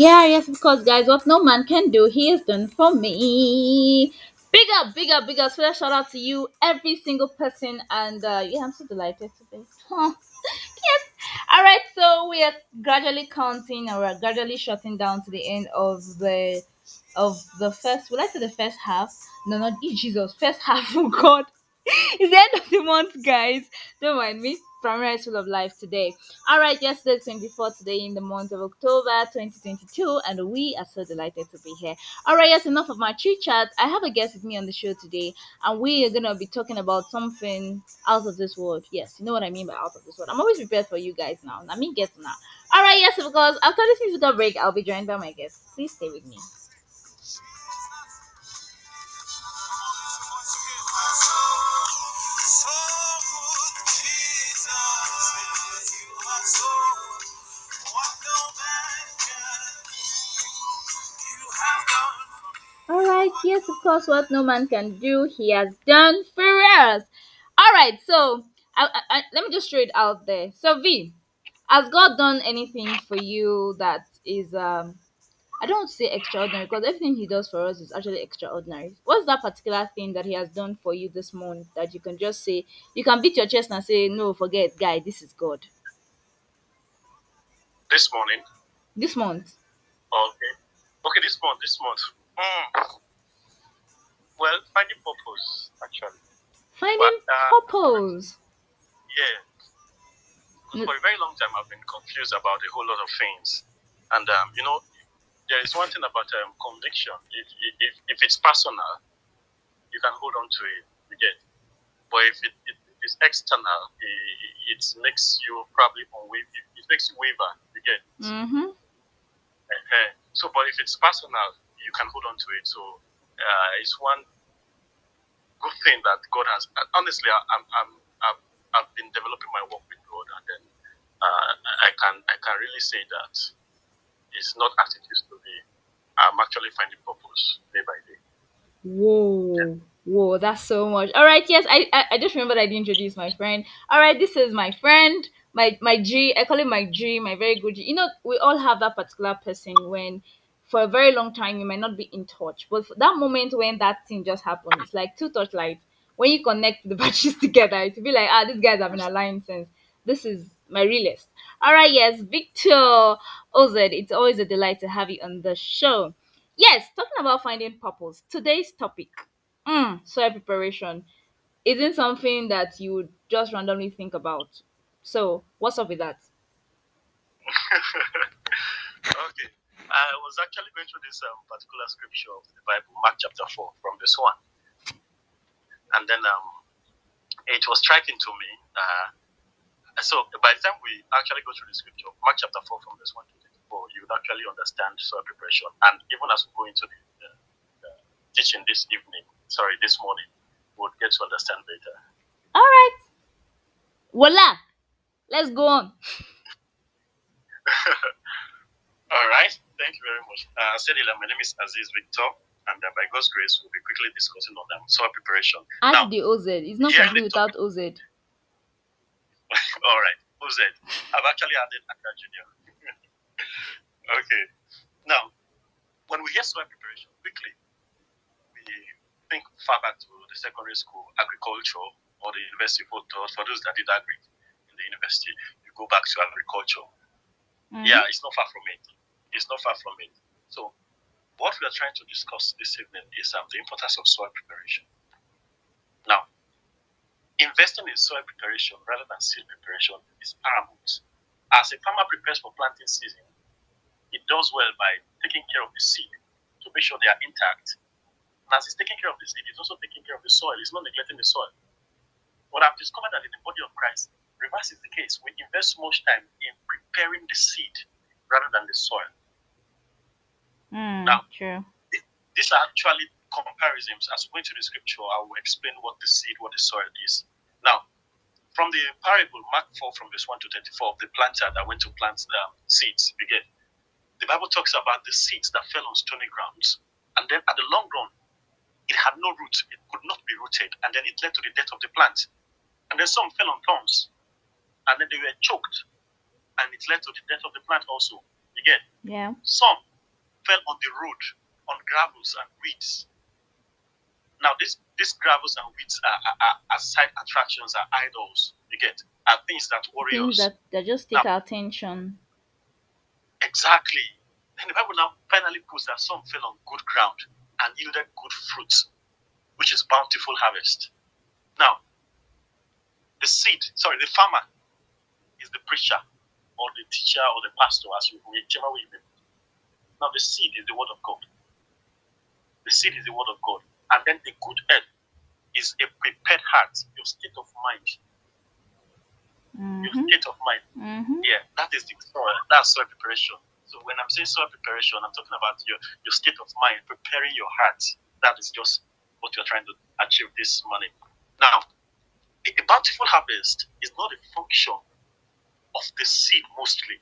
Yeah, yes, of course, guys. What no man can do, he has done for me. Big up, big up, big up. Special shout out to you, every single person. And uh, yeah, I'm so delighted today. Yes. All right, so we are gradually counting and we're gradually shutting down to the end of the of the first. Will I say the first half? No, not Jesus. First half. Oh God. it's the end of the month, guys. Don't mind me. Primary full of life today. All right, yesterday 24 today in the month of October 2022, and we are so delighted to be here. All right, yes, enough of my chit chat. I have a guest with me on the show today, and we are gonna be talking about something out of this world. Yes, you know what I mean by out of this world. I'm always prepared for you guys now. I mean, get now. All right, yes, because after this musical break, I'll be joined by my guest. Please stay with me. Yes, of course, what no man can do, he has done for us. All right, so I, I, let me just throw it out there. So, V, has God done anything for you that is um I don't say extraordinary because everything He does for us is actually extraordinary. What's that particular thing that He has done for you this month that you can just say you can beat your chest and say, No, forget, guy, this is God. this morning. This month. Okay. Okay, this month, this month. Hmm. Well, finding purpose, actually. Finding But, uh, purpose. Yeah. 'Cause For a very long time, I've been confused about a whole lot of things. And, um, you know, there is one thing about um, conviction. If, if, if it's personal, you can hold on to it. You get. But if it, it is external, it, it makes you probably unwaver. It makes you waver. You get. Mm-hmm. Uh, so, but if it's personal, you can hold on to it. So, uh, it's one good thing that God has. Honestly, I, I'm, I'm, I've, I've been developing my work with God, and then uh, I can, I can really say that it's not as it used to be. I'm actually finding purpose day by day. Whoa. Whoa, that's so much. All right, yes, I, I I just remembered I didn't introduce my friend. All right, this is my friend, my my G. I call him my G, my very good G. You know, we all have that particular person when, for a very long time, you might not be in touch, but that moment when that thing just happened, it's like two touchlights. When you connect the batteries together, it will be like, ah, these guys have been aligned since. This is my realist. All right, yes, Victor Oz. It's always a delight to have you on the show. Yes, talking about finding purpose. Today's topic Mm, soil preparation isn't something that you would just randomly think about. So, what's up with that? okay. I was actually going through this um, particular scripture of the Bible, Mark chapter 4, from this 1. And then um, it was striking to me. Uh, so by the time we actually go through the scripture, Mark chapter 4, from this 1 to 24, you would actually understand soil preparation. And even as we go into the, the, the teaching this evening, sorry, this morning, we would get to understand better. All right. Voila. Let's go on. All right. Thank you very much. Uh, Sedila, my name is Aziz Victor, and uh, by God's grace, we'll be quickly discussing on um, soil preparation. Add Now, the OZ. It's not complete without OZ. all right, it? I've actually added Accra Junior. okay. Now, when we hear soil preparation, quickly, we think far back to the secondary school, agriculture, or the university for, for those that did agri in the university. You go back to agriculture. Mhm. Yeah, it's not far from it. It's not far from it. So, what we are trying to discuss this evening is um, the importance of soil preparation. Now, investing in soil preparation rather than seed preparation is paramount. As a farmer prepares for planting season, he does well by taking care of the seed to make sure they are intact. And as he's taking care of the seed, he's also taking care of the soil. He's not neglecting the soil. What I've discovered that in the body of Christ, reverse is the case. We invest much time in preparing the seed rather than the soil. Mm, Now- true. These are actually comparisons. As we go into the scripture, I will explain what the seed, what the soil is. Now, from the parable, Mark 4, from verse 1 to 24, of the planter that went to plant the seeds, you get, the Bible talks about the seeds that fell on stony grounds. And then at the long run, it had no root, it could not be rooted, and then it led to the death of the plant. And then some fell on thorns, and then they were choked, and it led to the death of the plant also. You get? Yeah. Some fell on the road, on gravels and weeds. Now, this these gravels and weeds are, are, are, side attractions, are idols. You get? Are things that warriors. Things that, that just take our attention. Exactly. And the Bible now finally puts that some fell on good ground and yielded good fruit, which is bountiful harvest. Now, the seed, sorry, the farmer is the preacher or the teacher or the pastor, as you whichever way you may. Now, the seed is the word of God. The seed is the word of God. And then the good earth is a prepared heart, your state of mind. Your Mm-hmm. state of mind. Mm-hmm. Yeah, that is the soil. That's soil preparation. So when I'm saying soil preparation, I'm talking about your, your state of mind, preparing your heart. That is just what you're trying to achieve this morning. Now, a, a bountiful harvest is not a function of the seed mostly.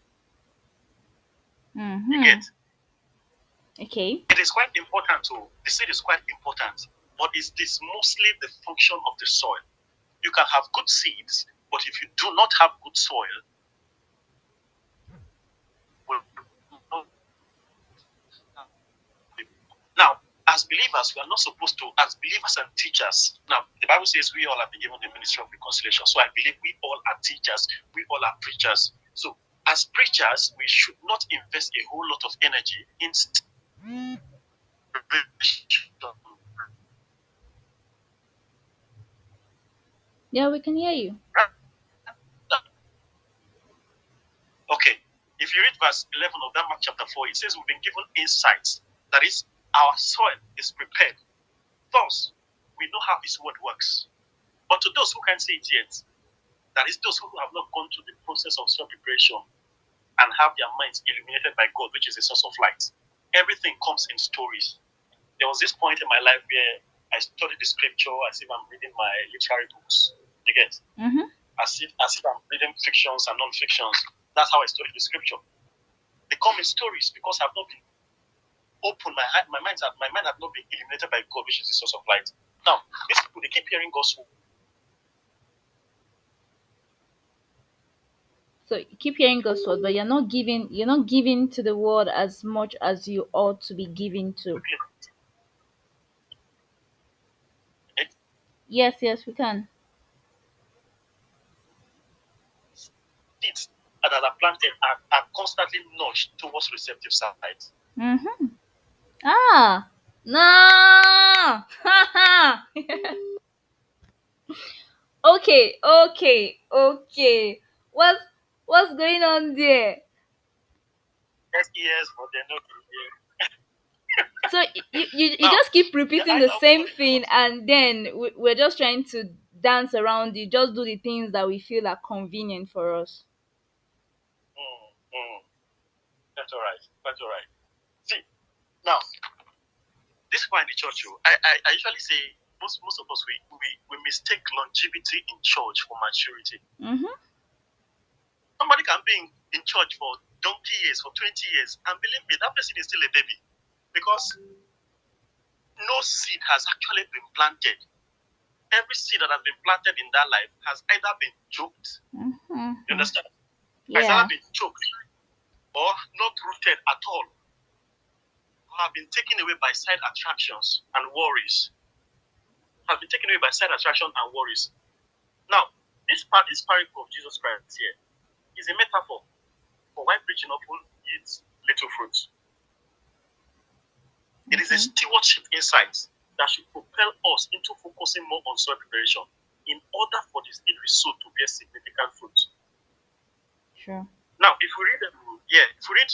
You Mm-hmm. get? Okay. It is quite important to the seed is quite important, but is this mostly the function of the soil? You can have good seeds, but if you do not have good soil, well, now as believers, we are not supposed to, as believers and teachers. Now, the Bible says we all have been given the ministry of reconciliation. So I believe we all are teachers, we all are preachers. So as preachers, we should not invest a whole lot of energy in Yeah, we can hear you. Okay, if you read verse 11 of that Mark chapter 4, it says we've been given insights. That is, our soil is prepared. Thus, we know how His word works. But to those who can't see it yet, that is, those who have not gone through the process of soil preparation and have their minds illuminated by God, which is the source of light, everything comes in stories. There was this point in my life where I studied the scripture as if I'm reading my literary books. You get? Mm-hmm. as if as if I'm reading fictions and non-fictions. That's how I study the scripture. They come in stories because I've not been open. My my mind, my mind have not been illuminated by God, which is the source of light. Now, these people they keep hearing God's So you keep hearing God's word, but you're not giving you're not giving to the world as much as you ought to be giving to. Yes, yes, we can. Seeds that are planted are, are constantly nudged towards receptive sides. Mm-hmm. Ah, no. okay, okay, okay. What's what's going on there? Yes, yes, but they're not here. So you you, you Now, just keep repeating the same thing, and then we- we're just trying to dance around you. Just do the things that we feel are convenient for us. Mm, mm. That's all right. That's all right. See, now, this is why in the church, oh, I, I, I usually say most most of us we, we, we mistake longevity in church for maturity. Mm-hmm. Somebody can be in, in church for donkey years, for 20 years, and believe me, that person is still a baby because no seed has actually been planted. Every seed that has been planted in that life has either been choked, Mm-hmm. you understand? Has either been choked or not rooted at all, or have been taken away by side attractions and worries. Have been taken away by side attraction and worries. Now, this part, this parable of Jesus Christ here is a metaphor for why preaching often yields little fruit. It is a stewardship insight that should propel us into focusing more on soil preparation in order for the seed we sow to bear significant fruit. Sure. Now, if we read, um, yeah, if we read,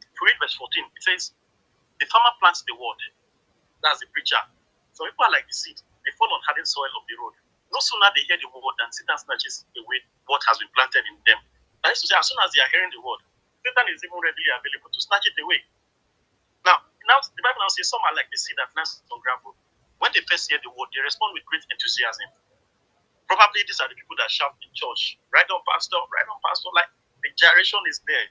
if we read verse 14, it says, The farmer plants the word. That's the preacher. Some people are like the seed. They fall on hardened soil of the road. No sooner they hear the word than Satan snatches away what has been planted in them. That is to say, as soon as they are hearing the word, Satan is even readily available to snatch it away. Now, now the Bible now says some are like the seed that lands on gravel. When they first hear the word, they respond with great enthusiasm. Probably these are the people that shout in church, right on, pastor, right on, pastor. Like the gyration is there.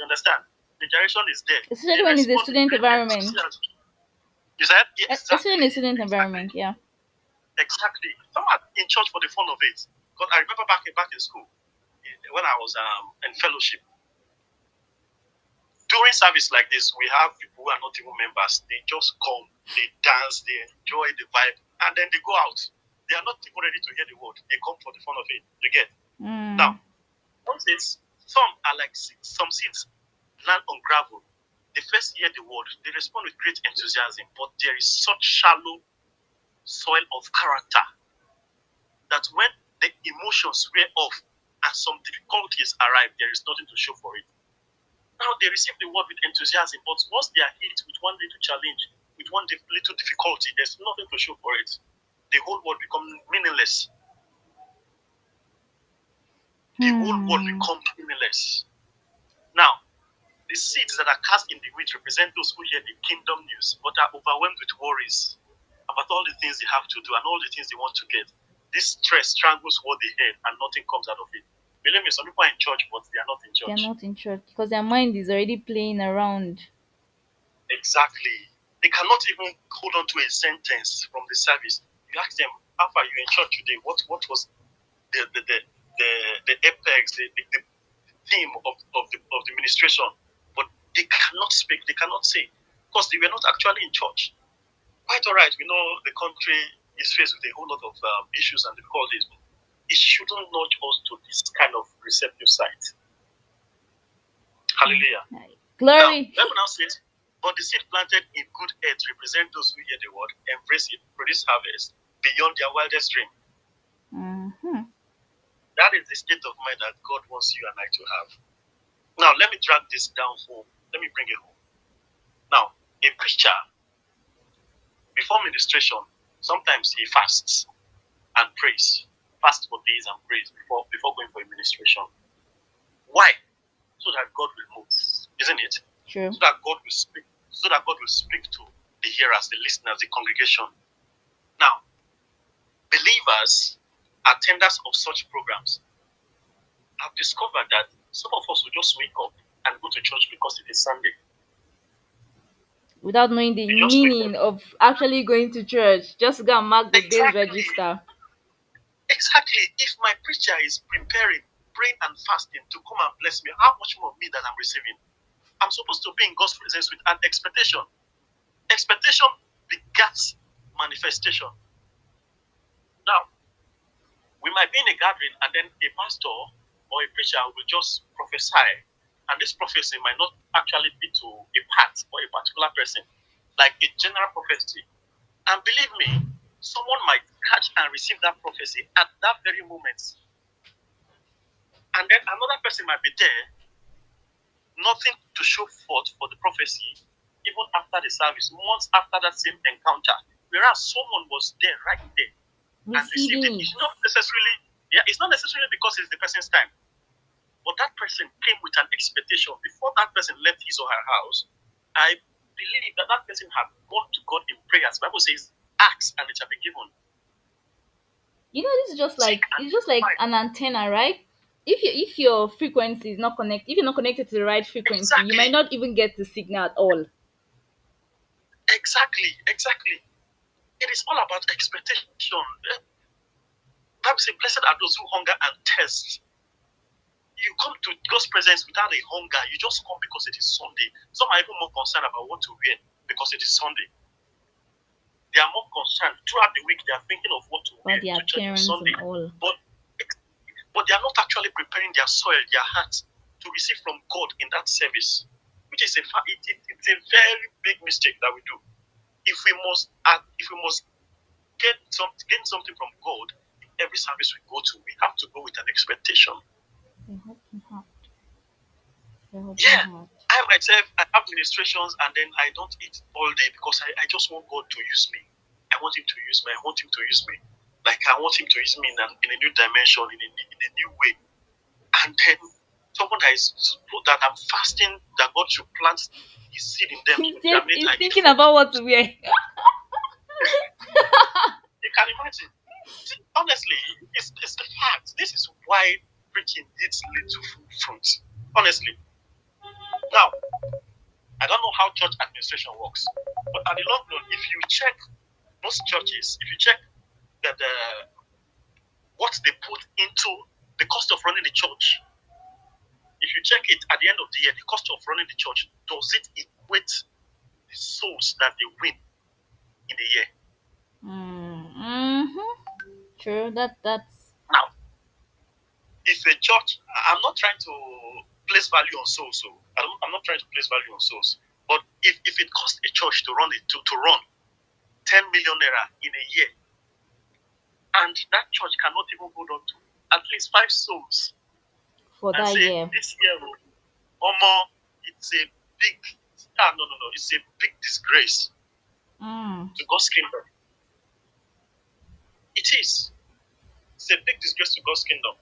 You understand? The gyration is there. Especially when it's a student environment. You said? Yes, Especially in a student environment, yeah. Exactly. Some are in church for the fun of it. Because I remember back in back in school, when I was um, in fellowship, during service like this, we have people who are not even members. They just come, they dance, they enjoy the vibe, and then they go out. They are not even ready to hear the word. They come for the fun of it. You get? Mm. Now, some seeds, some are like. Some seeds land on gravel. They first hear the word, they respond with great enthusiasm, but there is such shallow soil of character that when the emotions wear off and some difficulties arrive, there is nothing to show for it. Now they receive the word with enthusiasm, but once they are hit with one little challenge, with one little difficulty, there's nothing to show for it. The whole world becomes meaningless. The whole world Hmm. becomes meaningless. Now, the seeds that are cast in the wheat represent those who hear the kingdom news but are overwhelmed with worries about all the things they have to do and all the things they want to get. This stress strangles what they heard and nothing comes out of it. Believe me, some people are in church, but they are not in church. They're not in church because their mind is already playing around. Exactly. They cannot even hold on to a sentence from the service. You ask them, how far you in church today? What what was the the the the, the apex, the, the, the theme of, of the of the ministration? But they cannot speak, they cannot say. Because they were not actually in church. Quite all right, we know the country is faced with a whole lot of um, issues and difficulties. It shouldn't nudge us to this kind of receptive side. Hallelujah. Glory. Now, now says, but the seed planted in good earth represent those who hear the word, embrace it, produce harvest beyond their wildest dream. Mhm. That is the state of mind that God wants you and I to have. Now, let me drag this down home. Let me bring it home. Now, a preacher, before ministration, sometimes he fasts and prays. Fast for days and prays before, before going for administration. Why? So that God will move, isn't it? True. so that God will speak, so that God will speak to the hearers, the listeners, the congregation. Now, believers, attenders of such programs, have discovered that some of us will just wake up and go to church because it is Sunday. Without knowing the just meaning of actually going to church, just go and mark the day's register. Exactly. If my preacher is preparing, praying, and fasting to come and bless me, how much more me that I'm receiving? I'm supposed to be in God's presence with an expectation. Expectation begets manifestation. Now, we might be in a gathering and then a pastor or a preacher will just prophesy, and this prophecy might not actually be to a part or a particular person, like a general prophecy. And believe me, someone might catch and receive that prophecy at that very moment. And then another person might be there, nothing to show forth for the prophecy, even after the service, months after that same encounter. Whereas someone was there right there and received it. It. It's not necessarily, yeah, it's not necessarily because it's the person's time. But that person came with an expectation before that person left his or her house. I believe that that person had gone to God in prayers. The Bible says, "Ask and it shall be given." You know, this is just like it's just like an antenna, right? If you if your frequency is not connected, if you're not connected to the right frequency, you might not even get the signal at all. Exactly, exactly. It is all about expectation. Bible says, "Blessed are those who hunger and thirst." You come to God's presence without a hunger. You just come because it is Sunday. Some are even more concerned about what to wear because it is Sunday. They are more concerned throughout the week. They are thinking of what to wear About the to church on appearance Sunday. and all. But but they are not actually preparing their soil, their heart to receive from God in that service, which is a fa- it, it, it's a very big mistake that we do. If we must uh, if we must get some gain something from God, in every service we go to, we have to go with an expectation. I hope you have. I Yeah. you. I myself, I have ministrations and then I don't eat all day because I, I just want God to use me. I want Him to use me. I want Him to use me. Like I want Him to use me in a, in a new dimension, in a, in a new way. And then someone that is that I'm fasting, that God should plant His seed in them. He's, just, he's and thinking about what to wear. You can imagine. Honestly, it's, it's the fact. This is why preaching needs little fruit. Honestly. Now, I don't know how church administration works, but at the long run, if you check most churches, if you check that the what they put into the cost of running the church. If you check it at the end of the year, the cost of running the church does it equate the souls that they win in the year? Mm-hmm. True. That that's if a church, I'm not trying to place value on souls, so I don't, I'm not trying to place value on souls. But if, if it costs a church to run it to, to run 10 million naira in a year, and that church cannot even hold on to at least five souls, for that say year. this year, oh, Omo, it's a big, ah, no, no, no, it's a big disgrace Mm. to God's kingdom. It is. It's a big disgrace to God's kingdom.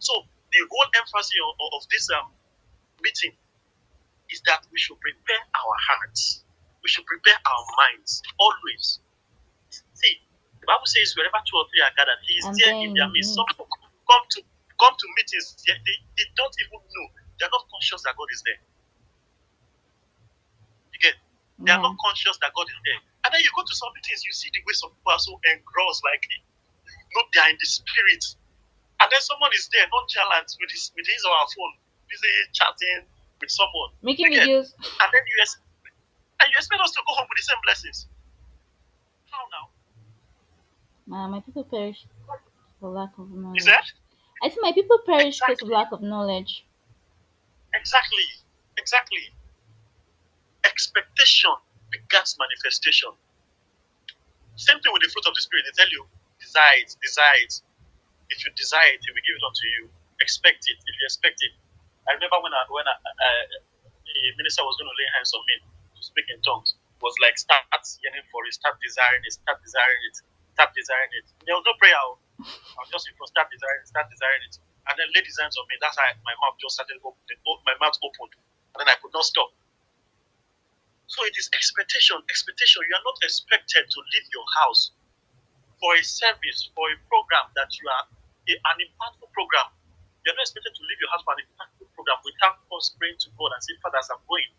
So the whole emphasis of, of this um, meeting is that we should prepare our hearts. We should prepare our minds always. See, the Bible says wherever two or three are gathered, He is there in their midst. Some people come to come to meetings, they, they, they don't even know. They're not conscious that God is there. You get? They are not conscious that God is there. And then you go to some meetings, you see the way some people are so engrossed, like you know, they are in the spirit. And then someone is there, nonchalant, with his with his or her phone, busy chatting with someone. Making get? videos. And then you ex- and you expect us to go home with the same blessings. How now? Uh, my people perish for lack of knowledge. Is that? I think my people perish because of lack of knowledge. Exactly. Exactly. Expectation begets manifestation. Same thing with the fruit of the spirit. They tell you, desires, it, desire it. If you desire it, he will give it unto you. Expect it. If you expect it. I remember when I, when I, uh, a minister was going to lay hands on me to speak in tongues. It was like start yearning for it, start desiring it, start desiring it, start desiring it. There was no prayer. oh. I was just for start desiring it, start desiring it. And then lay his hands on me. That's how my mouth just started opening. My mouth opened. And then I could not stop. So it is expectation, expectation. You are not expected to leave your house for a service, for a program that you are a, an impactful program. You are not expected to leave your house for an impactful program without first praying to God and saying, Father, as I'm going,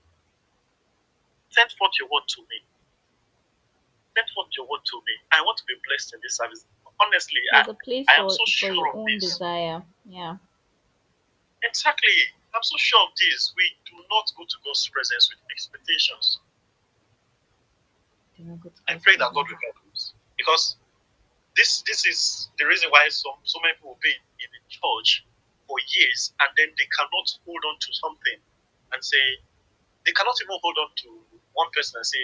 send forth your word to me. Send forth your word to me. I want to be blessed in this service. Honestly, I, a place I am for, so sure your of own this. desire. Yeah. Exactly. I'm so sure of this. We do not go to God's presence with expectations. Do not go to I pray that God will help us because this this is the reason why some so many people will be in the church for years and then they cannot hold on to something and say they cannot even hold on to one person and say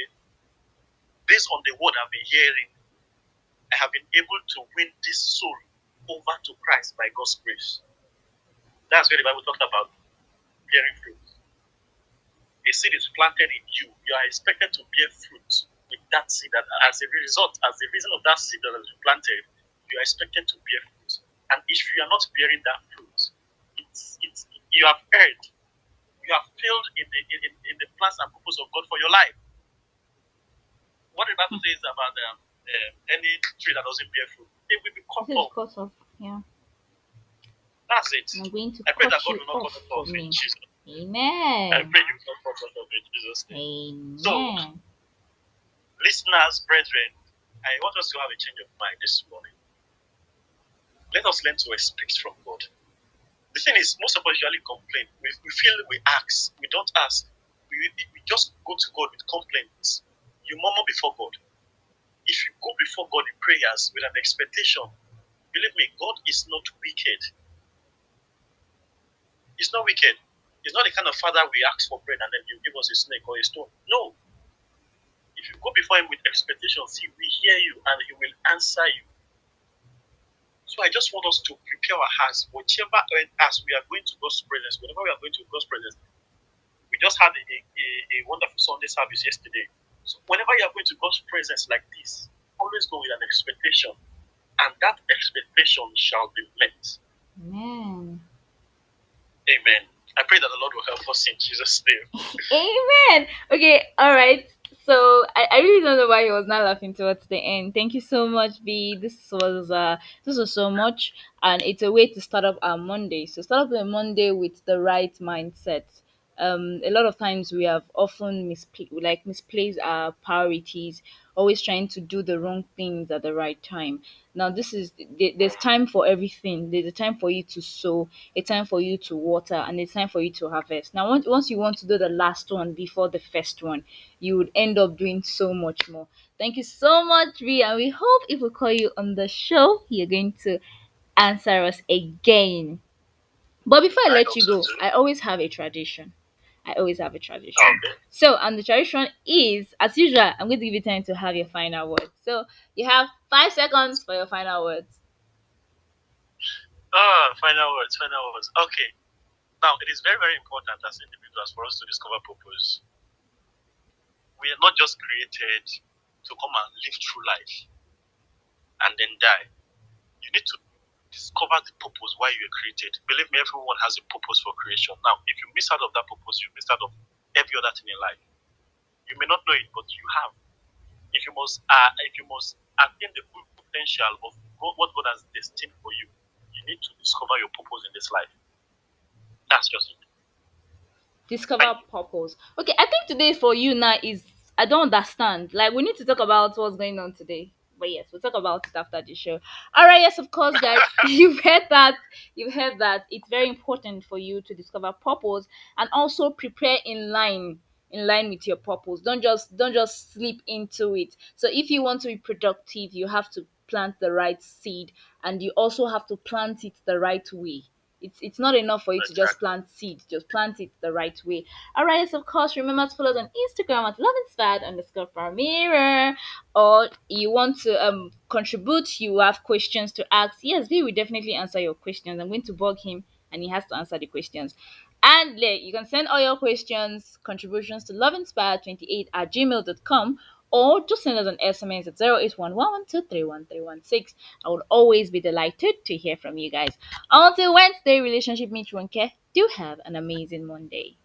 based on the word I've been hearing, I have been able to win this soul over to Christ by God's grace. That's where the Bible talked about bearing fruit. A seed is planted in you. You are expected to bear fruit that seed. And as a result, as a reason of that seed that has been planted, you are expected to bear fruit. And if you are not bearing that fruit, it's, it's you have erred. You have failed in the in, in the plans and purpose of God for your life. What the Bible says about um, uh, any tree that doesn't bear fruit, it will be cut off. because of yeah. That's it. I'm going to I pray that God will not off cut off in. Jesus. Amen. I pray you not cut off in Jesus' name. Amen. Listeners, brethren, I want us to have a change of mind this morning. Let us learn to expect from God. The thing is, most of us usually complain. We, we feel we ask, we don't ask. We, we just go to God with complaints. You murmur before God. If you go before God in prayers with an expectation, believe me, God is not wicked. He's not wicked. He's not the kind of father we ask for bread and then he'll give us a snake or a stone. No, if you go before him with expectations, he will hear you and he will answer you. So I just want us to prepare our hearts, whichever as we are going to God's presence, whenever we are going to God's presence. We just had a, a, a wonderful Sunday service yesterday. So whenever you are going to God's presence like this, always go with an expectation, and that expectation shall be met. Amen. Amen. I pray that the Lord will help us in Jesus' name. Amen. Okay, all right. So I, I really don't know why he was not laughing towards the end. Thank you so much, B. This was uh this was so much, and it's a way to start up our Monday. So start up a Monday with the right mindset. um a lot of times we have often mispl- like misplaced our priorities always trying to do the wrong things at the right time. Now this is there's time for everything. There's a time for you to sow a time for you to water and a time for you to harvest. Now once, once you want to do the last one before the first one you would end up doing so much more. Thank you so much and we hope if we call you on the show you're going to answer us again. But before I I let you go. I always have a tradition. I always have a tradition. Okay. So, and the tradition is, as usual, I'm going to give you time to have your final words. So, you have five seconds for your final words. Ah, final words, final words. Okay. Now, it is very, very important as individuals for us to discover purpose. We are not just created to come and live through life and then die. You need to discover the purpose why you were created. Believe me, everyone has a purpose for creation. Now, if you miss out of that purpose, you miss out of every other thing in life. You may not know it, but you have. If you must, uh, if you must attain the full potential of what what God has destined for you, you need to discover your purpose in this life. That's just it. Discover purpose. Okay, I think today for you now is, I don't understand. Like, we need to talk about what's going on today. But yes, we'll talk about it after the show. All right, yes, of course, guys. you've heard that. You've heard that. It's very important for you to discover purpose and also prepare in line in line with your purpose don't just don't just slip into it so if you want to be productive you have to plant the right seed and you also have to plant it the right way it's it's not enough for you to just plant seed just plant it the right way. All right yes of course remember to follow us on instagram at love inspired underscore mirror. Or you want to um contribute you have questions to ask yes we will definitely answer your questions. I'm going to bug him and he has to answer the questions. And like, you can send all your questions, contributions to loveinspired28 at gmail.com or just send us an SMS at 081112313116. I would always be delighted to hear from you guys. Until Wednesday, Relationship Meet Care, do have an amazing Monday.